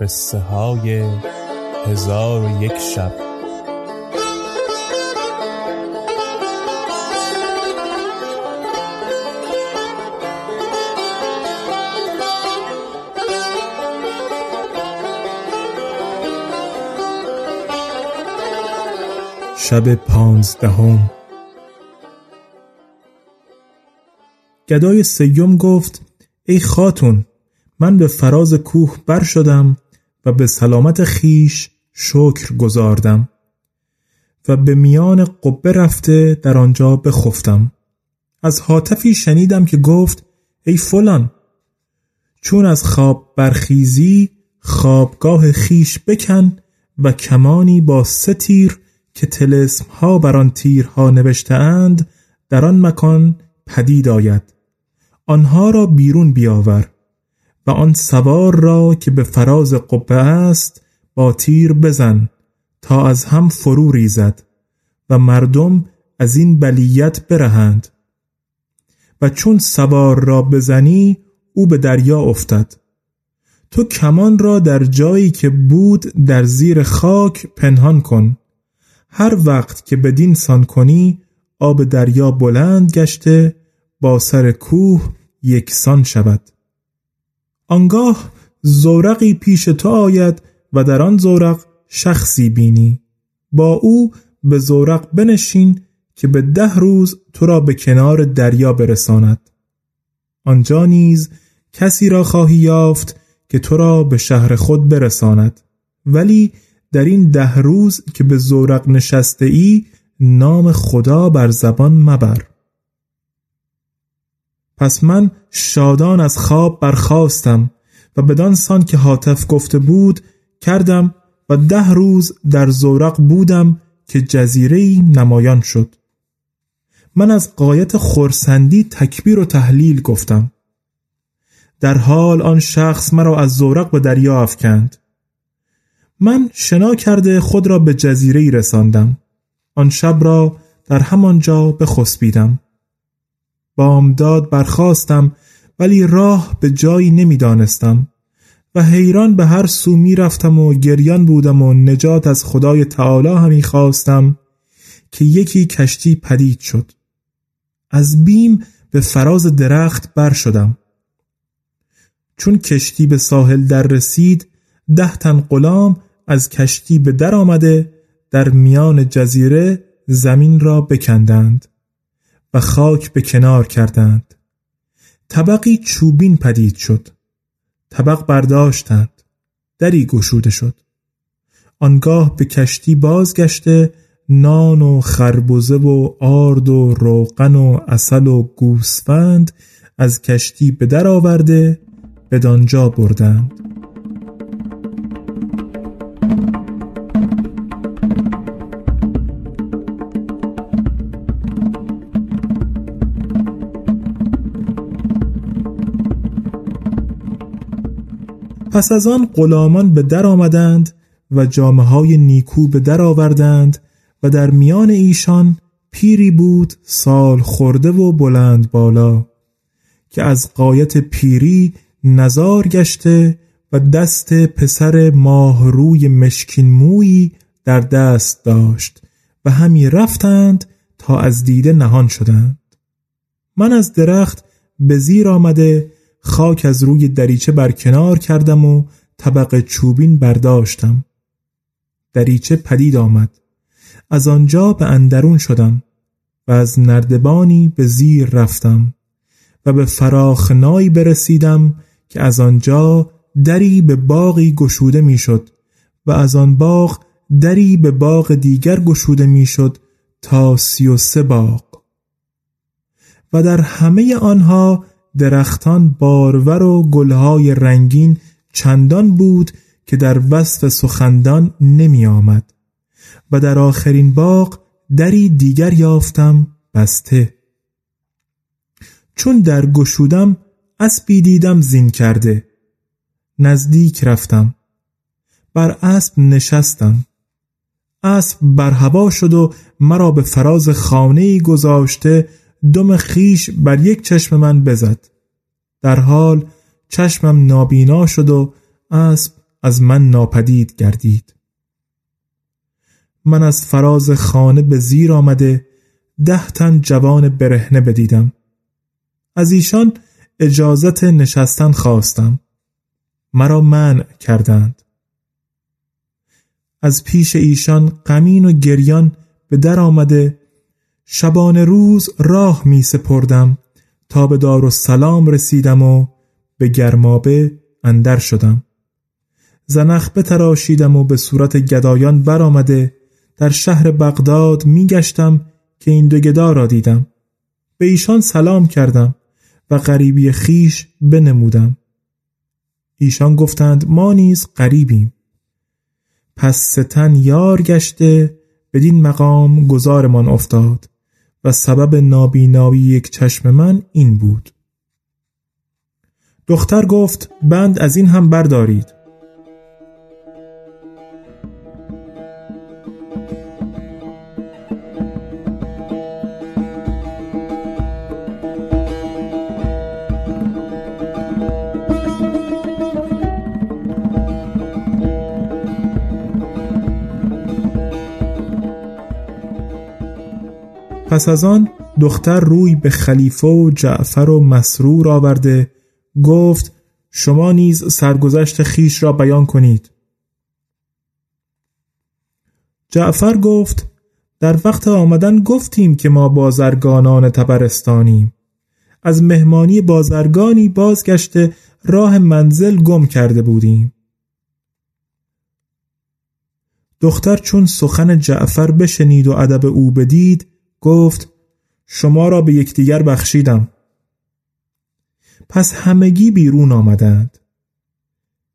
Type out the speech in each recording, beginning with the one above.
قصه های هزار و یک شب. شب پانزدهم. گدای سیوم گفت ای خاتون من به فراز کوه بر شدم و به سلامت خیش شکر گذاردم و به میان قبه رفته در آنجا بخفتم. از حاطفی شنیدم که گفت ای فلان چون از خواب برخیزی خوابگاه خیش بکن و کمانی با سه تیر که تلسم ها بر آن تیرها نوشته در آن مکان پدید آید. آنها را بیرون بیاور. و آن سوار را که به فراز قبه است با تیر بزن تا از هم فرو ریزد و مردم از این بلیت برهند. و چون سوار را بزنی او به دریا افتد. تو کمان را در جایی که بود در زیر خاک پنهان کن. هر وقت که بدین سان کنی آب دریا بلند گشته با سر کوه یکسان شود. آنگاه زورقی پیش تو آید و در آن زورق شخصی بینی. با او به زورق بنشین که به ده روز تو را به کنار دریا برساند. آنجا نیز کسی را خواهی یافت که تو را به شهر خود برساند. ولی در این ده روز که به زورق نشسته ای نام خدا بر زبان مبر. پس من شادان از خواب برخواستم و بدان سان که حاطف گفته بود کردم و ده روز در زورق بودم که جزیره نمایان شد. من از قایت خورسندی تکبیر و تحلیل گفتم. در حال آن شخص مرا از زورق به دریا افکند. من شنا کرده خود را به جزیره رساندم. آن شب را در همانجا بخسبیدم. بامداد برخواستم ولی راه به جایی نمی‌دانستم. و حیران به هر سو می رفتم و گریان بودم و نجات از خدای تعالی همی خواستم که یکی کشتی پدید شد. از بیم به فراز درخت بر شدم. چون کشتی به ساحل در رسید ده تن غلام از کشتی به در آمده در میان جزیره زمین را بکندند. و خاک به کنار کردند. طبقی چوبین پدید شد. طبق برداشتند. دری گشوده شد. آنگاه به کشتی بازگشته نان و خربزه و آرد و روغن و اصل و گوسفند از کشتی به در آورده بدانجا بردند. پس از آن غلامان به در آمدند و جامعه های نیکو به در آوردند و در میان ایشان پیری بود سال خورده و بلند بالا که از قایت پیری نزار گشته و دست پسر ماه روی مشکین مویی در دست داشت و همی رفتند تا از دیده نهان شدند. من از درخت به زیر آمده خاک از روی دریچه برکنار کردم و طبق چوبین برداشتم. دریچه پدید آمد. از آنجا به اندرون شدم و از نردبانی به زیر رفتم و به فراخنایی برسیدم که از آنجا دری به باقی گشوده می‌شد و از آن باغ دری به باغ دیگر گشوده می‌شد تا سی و سه باغ. و در همه آنها درختان بارور و گلهای رنگین چندان بود که در وصف سخندان نمی آمد و در آخرین باغ دری دیگر یافتم بسته. چون در گشودم اسبی دیدم زین کرده. نزدیک رفتم. بر اسب نشستم. اسب بر هوا شد و مرا به فراز خانه گذاشته دم خیش بر یک چشم من بزد. در حال چشمم نابینا شد و اسب از من ناپدید گردید. من از فراز خانه به زیر آمده ده تن جوان برهنه بدیدم. از ایشان اجازت نشستن خواستم. مرا منع کردند. از پیش ایشان غمین و گریان به در آمده شبان روز راه می سپردم تا به دار و سلام رسیدم و به گرمابه اندر شدم. زنخ بتراشیدم و به صورت گدایان برآمده در شهر بغداد می گشتم که این دو گدا را دیدم. به ایشان سلام کردم و غریبی خیش بنمودم. ایشان گفتند ما نیز غریبیم. پس ستن یار گشته بدین مقام گذارمان افتاد. و سبب نابینایی یک چشم من این بود. دختر گفت بند از این هم بردارید. پس از آن دختر روی به خلیفه و جعفر و مسرور آورده گفت شما نیز سرگذشت خیش را بیان کنید. جعفر گفت در وقت آمدن گفتیم که ما بازرگانان تبرستانیم. از مهمانی بازرگانی بازگشته راه منزل گم کرده بودیم. دختر چون سخن جعفر بشنید و ادب او بدید گفت شما را به یکدیگر بخشیدم. پس همگی بیرون آمدند.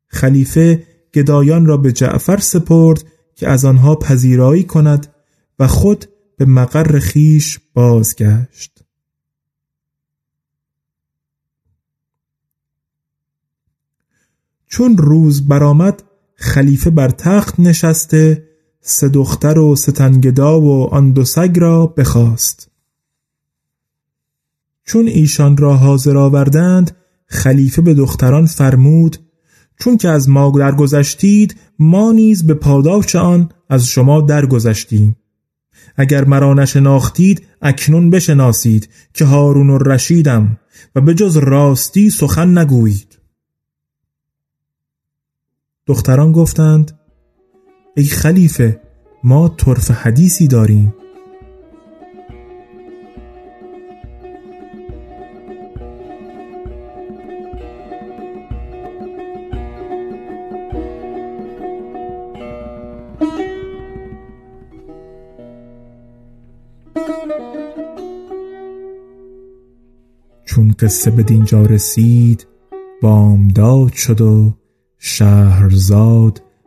خلیفه گدایان را به جعفر سپرد که از آنها پذیرایی کند و خود به مقر خیش بازگشت. چون روز برآمد خلیفه بر تخت نشسته سه دختر و ستنگدا و آن دو سگ را بخواست. چون ایشان را حاضر آوردند خلیفه به دختران فرمود چون که از ما درگذشتید ما نیز به پاداش آن از شما درگذشتیم. اگر مرا نشناختید اکنون بشناسید که هارون و رشیدم و به جز راستی سخن نگویید. دختران گفتند ای خلیفه ما طرف حدیثی داریم. چون قصه به دینجا رسید بامداد شد و شهرزاد